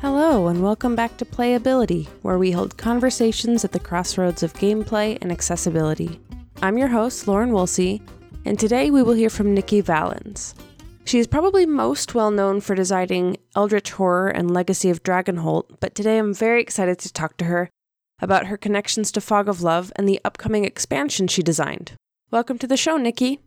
Hello, and welcome back to Playability, where we hold conversations at the crossroads of gameplay and accessibility. I'm your host, Lauren Woolsey, and today we will hear from Nikki Valens. She is probably most well known for designing Eldritch Horror and Legacy of Dragonholt, but today I'm very excited to talk to her about her connections to Fog of Love and the upcoming expansion she designed. Welcome to the show, Nikki.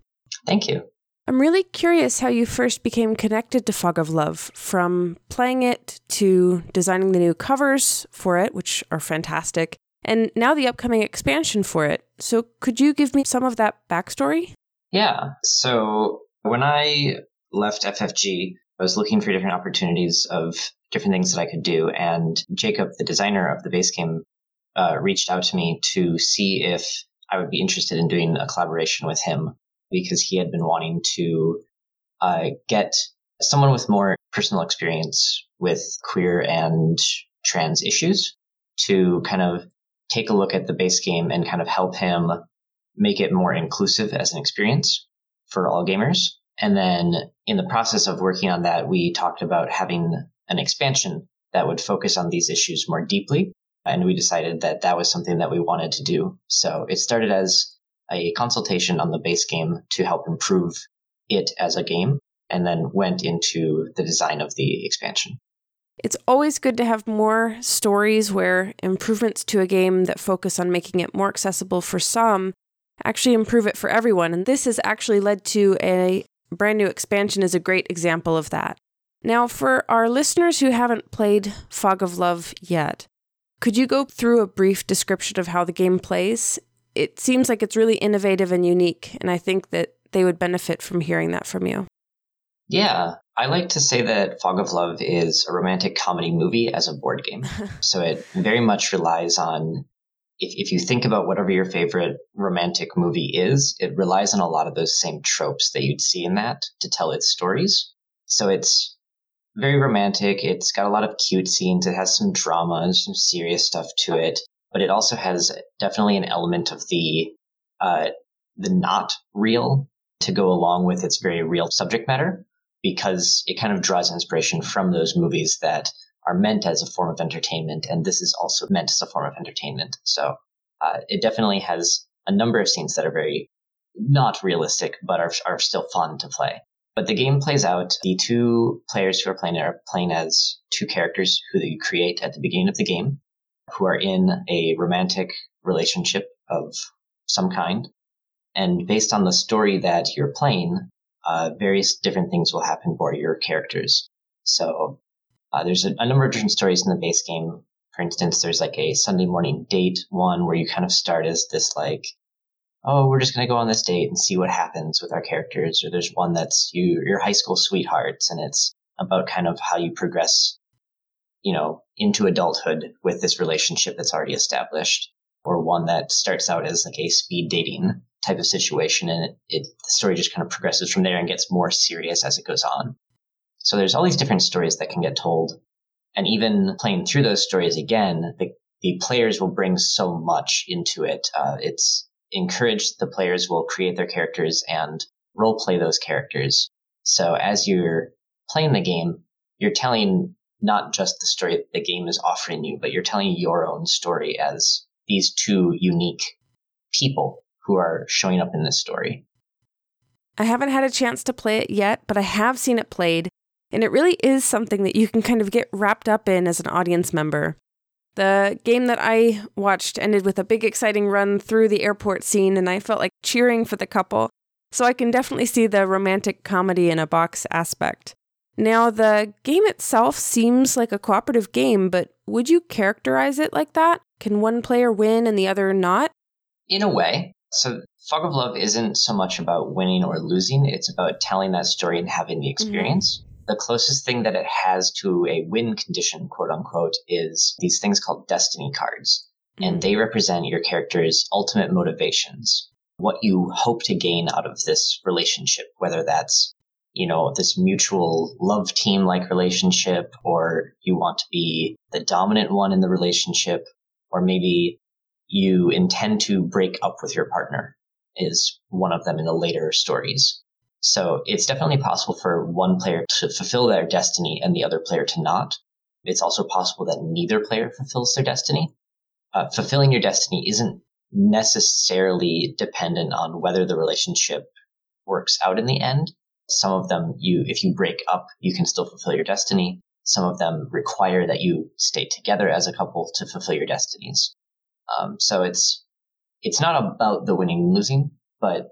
Thank you. I'm really curious how you first became connected to Fog of Love, from playing it to designing the new covers for it, which are fantastic, and now the upcoming expansion for it. So, could you give me some of that backstory? Yeah. So, when I left FFG, I was looking for different opportunities of different things that I could do, and Jacob, the designer of the base game, uh, reached out to me to see if I would be interested in doing a collaboration with him because he had been wanting to uh, get someone with more personal experience with queer and trans issues to kind of take a look at the base game and kind of help him make it more inclusive as an experience for all gamers. And then in the process of working on that, we talked about having an expansion that would focus on these issues more deeply. And we decided that that was something that we wanted to do. So it started as a consultation on the base game to help improve it as a game, and then went into the design of the expansion. It's always good to have more stories where improvements to a game that focus on making it more accessible for some actually improve it for everyone. And this has actually led to a brand new expansion is a great example of that. Now, for our listeners who haven't played Fog of Love yet, could you go through a brief description of how the game plays it seems like it's really innovative and unique. And I think that they would benefit from hearing that from you. Yeah, I like to say that Fog of Love is a romantic comedy movie as a board game. so it very much relies on, if, if you think about whatever your favorite romantic movie is, it relies on a lot of those same tropes that you'd see in that to tell its stories. So it's very romantic. It's got a lot of cute scenes. It has some drama and some serious stuff to it but it also has definitely an element of the uh, the not real to go along with its very real subject matter because it kind of draws inspiration from those movies that are meant as a form of entertainment, and this is also meant as a form of entertainment. So uh, it definitely has a number of scenes that are very not realistic, but are, are still fun to play. But the game plays out. The two players who are playing are playing as two characters who you create at the beginning of the game who are in a romantic relationship of some kind. And based on the story that you're playing, uh, various different things will happen for your characters. So uh, there's a, a, number of different stories in the base game. For instance, there's like a Sunday morning date one where you kind of start as this like, oh, we're just going to go on this date and see what happens with our characters. Or there's one that's you, your high school sweethearts, and it's about kind of how you progress you know, into adulthood with this relationship that's already established, or one that starts out as like a speed dating type of situation, and it, it the story just kind of progresses from there and gets more serious as it goes on. So there's all these different stories that can get told, and even playing through those stories again, the the players will bring so much into it. Uh, it's encouraged the players will create their characters and role play those characters. So as you're playing the game, you're telling not just the story that the game is offering you, but you're telling your own story as these two unique people who are showing up in this story. I haven't had a chance to play it yet, but I have seen it played, and it really is something that you can kind of get wrapped up in as an audience member. The game that I watched ended with a big exciting run through the airport scene, and I felt like cheering for the couple. So I can definitely see the romantic comedy in a box aspect. Now, the game itself seems like a cooperative game, but would you characterize it like that? Can one player win and the other not? In a way. So, Fog of Love isn't so much about winning or losing, it's about telling that story and having the mm-hmm. experience. Mm-hmm. The closest thing that it has to a win condition, quote unquote, is these things called destiny cards. Mm-hmm. And they represent your character's ultimate motivations, what you hope to gain out of this relationship, whether that's you know, this mutual love team like relationship, or you want to be the dominant one in the relationship, or maybe you intend to break up with your partner is one of them in the later stories. So it's definitely possible for one player to fulfill their destiny and the other player to not. it's also possible that neither player fulfills their destiny. Uh, fulfilling your destiny isn't necessarily dependent on whether the relationship works out in the end. Some of them, you, if you break up, you can still fulfill your destiny. Some of them require that you stay together as a couple to fulfill your destinies. Um, so it's, it's not about the winning and losing, but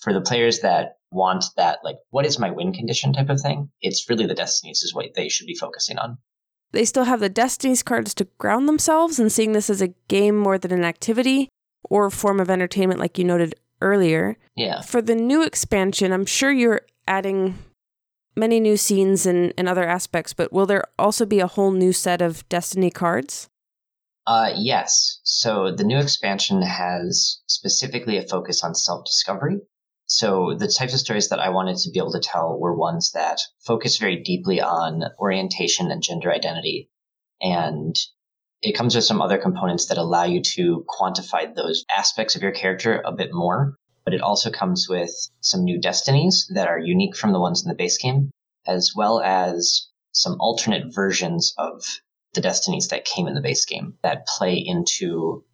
for the players that want that, like, what is my win condition type of thing, it's really the destinies is what they should be focusing on. They still have the destinies cards to ground themselves and seeing this as a game more than an activity or form of entertainment, like you noted earlier. Yeah. For the new expansion, I'm sure you're adding many new scenes and, and other aspects, but will there also be a whole new set of Destiny cards? Uh, yes. So the new expansion has specifically a focus on self discovery. So the types of stories that I wanted to be able to tell were ones that focus very deeply on orientation and gender identity. And it comes with some other components that allow you to quantify those aspects of your character a bit more. But it also comes with some new destinies that are unique from the ones in the base game, as well as some alternate versions of the destinies that came in the base game that play into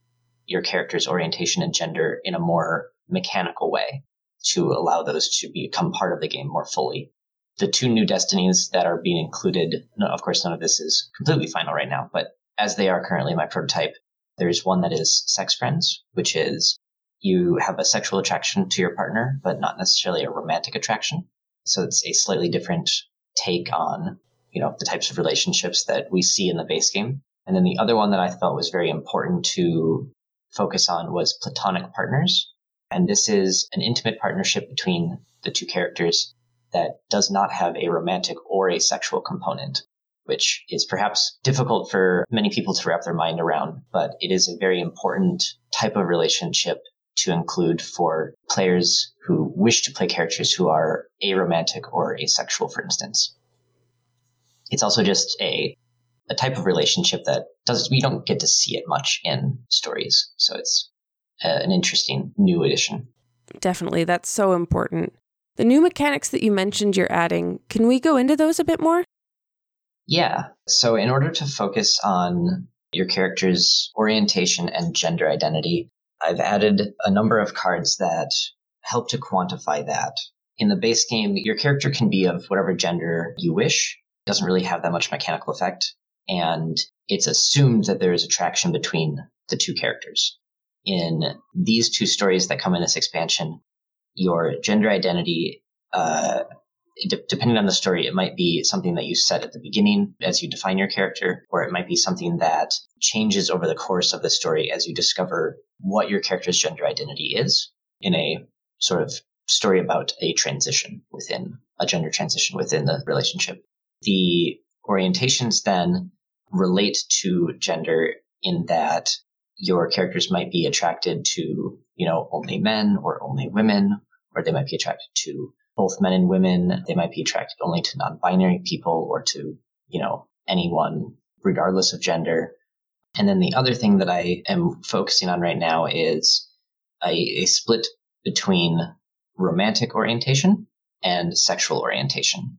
your character's orientation and gender in a more mechanical way to allow those to become part of the game more fully. The two new destinies that are being included, of course, none of this is completely final right now, but as they are currently my prototype, there's one that is sex friends, which is you have a sexual attraction to your partner, but not necessarily a romantic attraction. So it's a slightly different take on, you know, the types of relationships that we see in the base game. And then the other one that I felt was very important to focus on was platonic partners. And this is an intimate partnership between the two characters that does not have a romantic or a sexual component which is perhaps difficult for many people to wrap their mind around, but it is a very important type of relationship to include for players who wish to play characters who are aromantic or asexual, for instance. It's also just a a type of relationship that does we don't get to see it much in stories, so it's a, an interesting new addition. Definitely, that's so important. The new mechanics that you mentioned you're adding, can we go into those a bit more? Yeah. So, in order to focus on your character's orientation and gender identity, I've added a number of cards that help to quantify that. In the base game, your character can be of whatever gender you wish. It doesn't really have that much mechanical effect. And it's assumed that there is attraction between the two characters. In these two stories that come in this expansion, your gender identity uh, depending on the story, it might be something that you set at the beginning as you define your character, or it might be something that changes over the course of the story as you discover what your character's gender identity is in a sort of story about a transition within a gender transition within the relationship. The orientations then relate to gender in that your characters might be attracted to, you know, only men or only women, or they might be attracted to both men and women. They might be attracted only to non-binary people or to, you know, anyone regardless of gender. And then the other thing that I am focusing on right now is a, a split between romantic orientation and sexual orientation.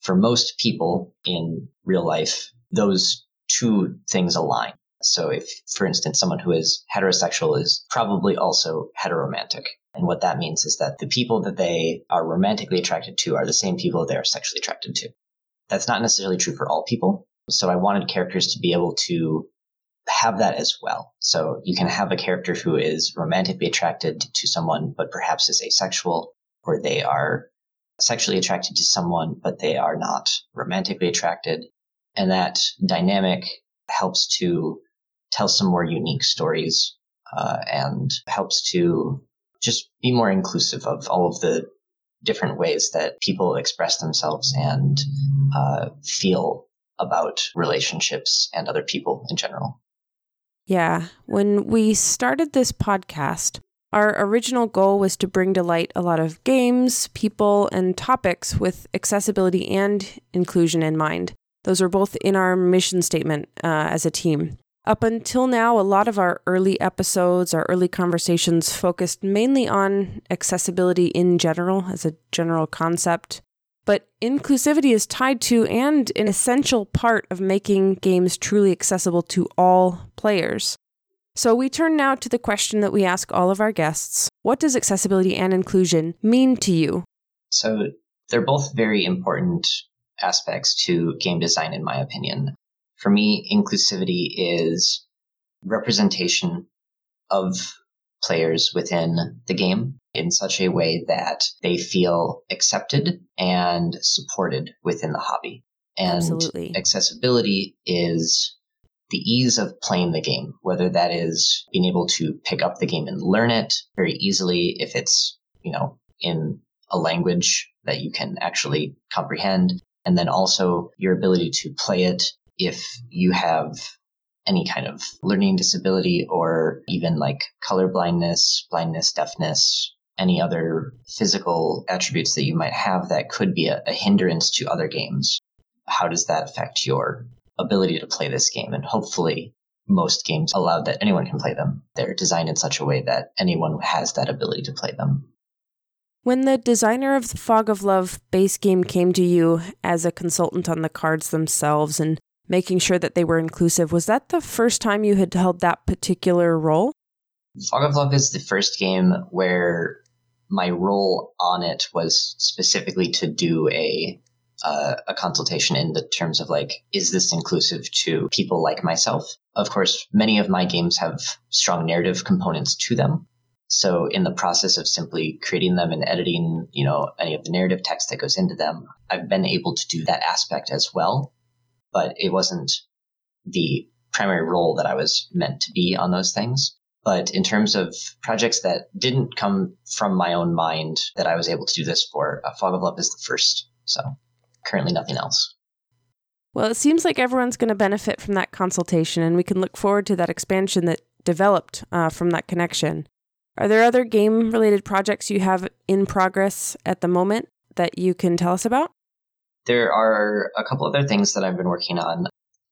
For most people in real life, those two things align. So if, for instance, someone who is heterosexual is probably also heteromantic. And what that means is that the people that they are romantically attracted to are the same people they are sexually attracted to. That's not necessarily true for all people. So I wanted characters to be able to have that as well. So you can have a character who is romantically attracted to someone, but perhaps is asexual, or they are sexually attracted to someone, but they are not romantically attracted. And that dynamic helps to tell some more unique stories uh, and helps to just be more inclusive of all of the different ways that people express themselves and uh, feel about relationships and other people in general. Yeah. When we started this podcast, our original goal was to bring to light a lot of games, people, and topics with accessibility and inclusion in mind. Those are both in our mission statement uh, as a team. Up until now, a lot of our early episodes, our early conversations focused mainly on accessibility in general as a general concept. but inclusivity is tied to and an essential part of making games truly accessible to all players. So we turn now to the question that we ask all of our guests What does accessibility and inclusion mean to you? So they're both very important aspects to game design, in my opinion. For me, inclusivity is representation of players within the game in such a way that they feel accepted and supported within the hobby. And Absolutely. accessibility is the ease of playing the game, whether that is being able to pick up the game and learn it very easily if it's, you know, in a language that you can actually comprehend. And then also your ability to play it if you have any kind of learning disability or even like color blindness, blindness, deafness, any other physical attributes that you might have that could be a, a hindrance to other games. How does that affect your ability to play this game? And hopefully most games allow that anyone can play them. They're designed in such a way that anyone has that ability to play them. When the designer of the Fog of Love base game came to you as a consultant on the cards themselves and making sure that they were inclusive, was that the first time you had held that particular role? Fog of Love is the first game where my role on it was specifically to do a uh, a consultation in the terms of like, is this inclusive to people like myself? Of course, many of my games have strong narrative components to them. So in the process of simply creating them and editing, you know, any of the narrative text that goes into them, I've been able to do that aspect as well. But it wasn't the primary role that I was meant to be on those things. But in terms of projects that didn't come from my own mind that I was able to do this for, Fog of Love is the first. So currently nothing else. Well, it seems like everyone's going to benefit from that consultation, and we can look forward to that expansion that developed uh, from that connection. Are there other game related projects you have in progress at the moment that you can tell us about? There are a couple other things that I've been working on.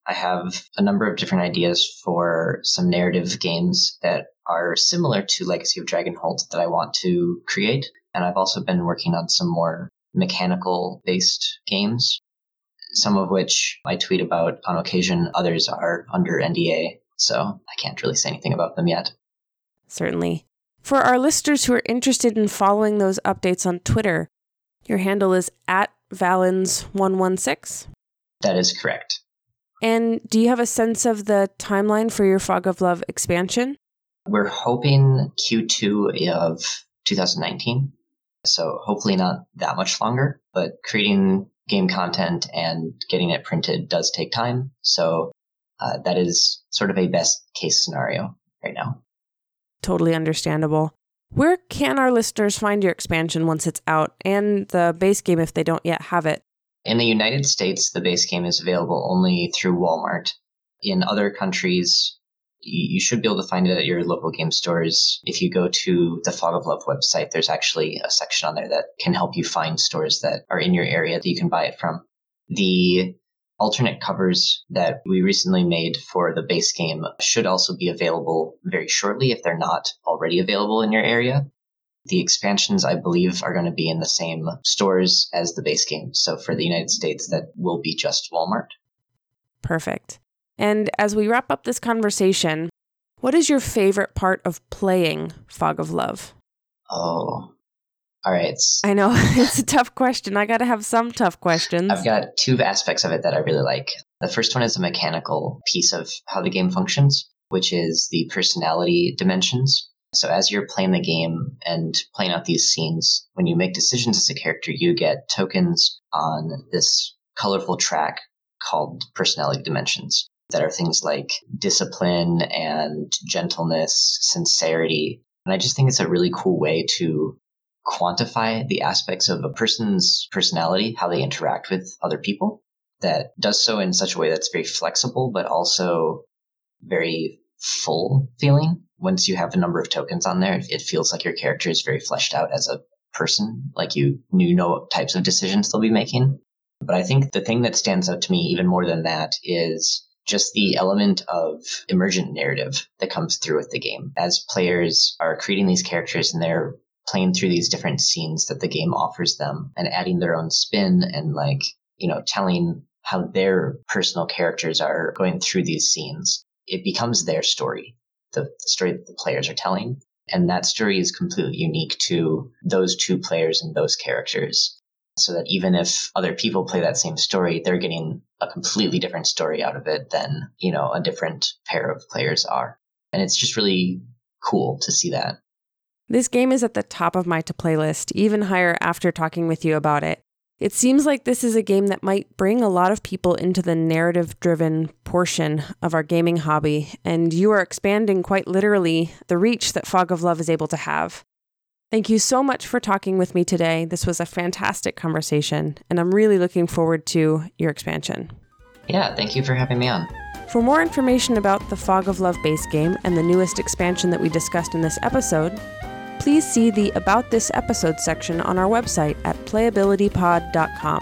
I have a number of different ideas for some narrative games that are similar to Legacy of Dragonholt that I want to create. And I've also been working on some more mechanical based games, some of which I tweet about on occasion. Others are under NDA, so I can't really say anything about them yet. Certainly. For our listeners who are interested in following those updates on Twitter, your handle is at Valens116. That is correct. And do you have a sense of the timeline for your Fog of Love expansion? We're hoping Q2 of 2019. So hopefully not that much longer, but creating game content and getting it printed does take time. So uh, that is sort of a best case scenario right now. Totally understandable. Where can our listeners find your expansion once it's out and the base game if they don't yet have it? In the United States, the base game is available only through Walmart. In other countries, you should be able to find it at your local game stores. If you go to the Fog of Love website, there's actually a section on there that can help you find stores that are in your area that you can buy it from. The alternate covers that we recently made for the base game should also be available very shortly if they're not already available in your area. The expansions, I believe, are going to be in the same stores as the base game. So for the United States, that will be just Walmart. Perfect. And as we wrap up this conversation, what is your favorite part of playing Fog of Love? Oh, all right. I know it's a tough question. I got to have some tough questions. I've got two aspects of it that I really like. The first one is a mechanical piece of how the game functions, which is the personality dimensions. So as you're playing the game and playing out these scenes, when you make decisions as a character, you get tokens on this colorful track called personality dimensions that are things like discipline and gentleness, sincerity. And I just think it's a really cool way to quantify the aspects of a person's personality, how they interact with other people, that does so in such a way that's very flexible, but also very full feeling once you have a number of tokens on there, it feels like your character is very fleshed out as a person, like you knew what types of decisions they'll be making. But I think the thing that stands out to me even more than that is just the element of emergent narrative that comes through with the game. As players are creating these characters and they're playing through these different scenes that the game offers them and adding their own spin and like, you know, telling how their personal characters are going through these scenes. It becomes their story, the, story that the players are telling. And that story is completely unique to those two players and those characters. So that even if other people play that same story, they're getting a completely different story out of it than, you know, a different pair of players are. And it's just really cool to see that. This game is at the top of my to play list, even higher after talking with you about it. It seems like this is a game that might bring a lot of people into the narrative driven portion of our gaming hobby, and you are expanding quite literally the reach that Fog of Love is able to have. Thank you so much for talking with me today. This was a fantastic conversation, and I'm really looking forward to your expansion. Yeah, thank you for having me on. For more information about the Fog of Love base game and the newest expansion that we discussed in this episode, please see the About This Episode section on our website at playabilitypod.com.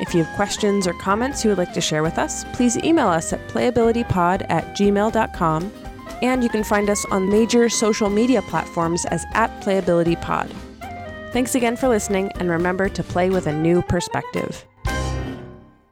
If you have questions or comments you would like to share with us, please email us at playabilitypod at gmail.com, and you can find us on major social media platforms as at playabilitypod. Thanks again for listening, and remember to play with a new perspective.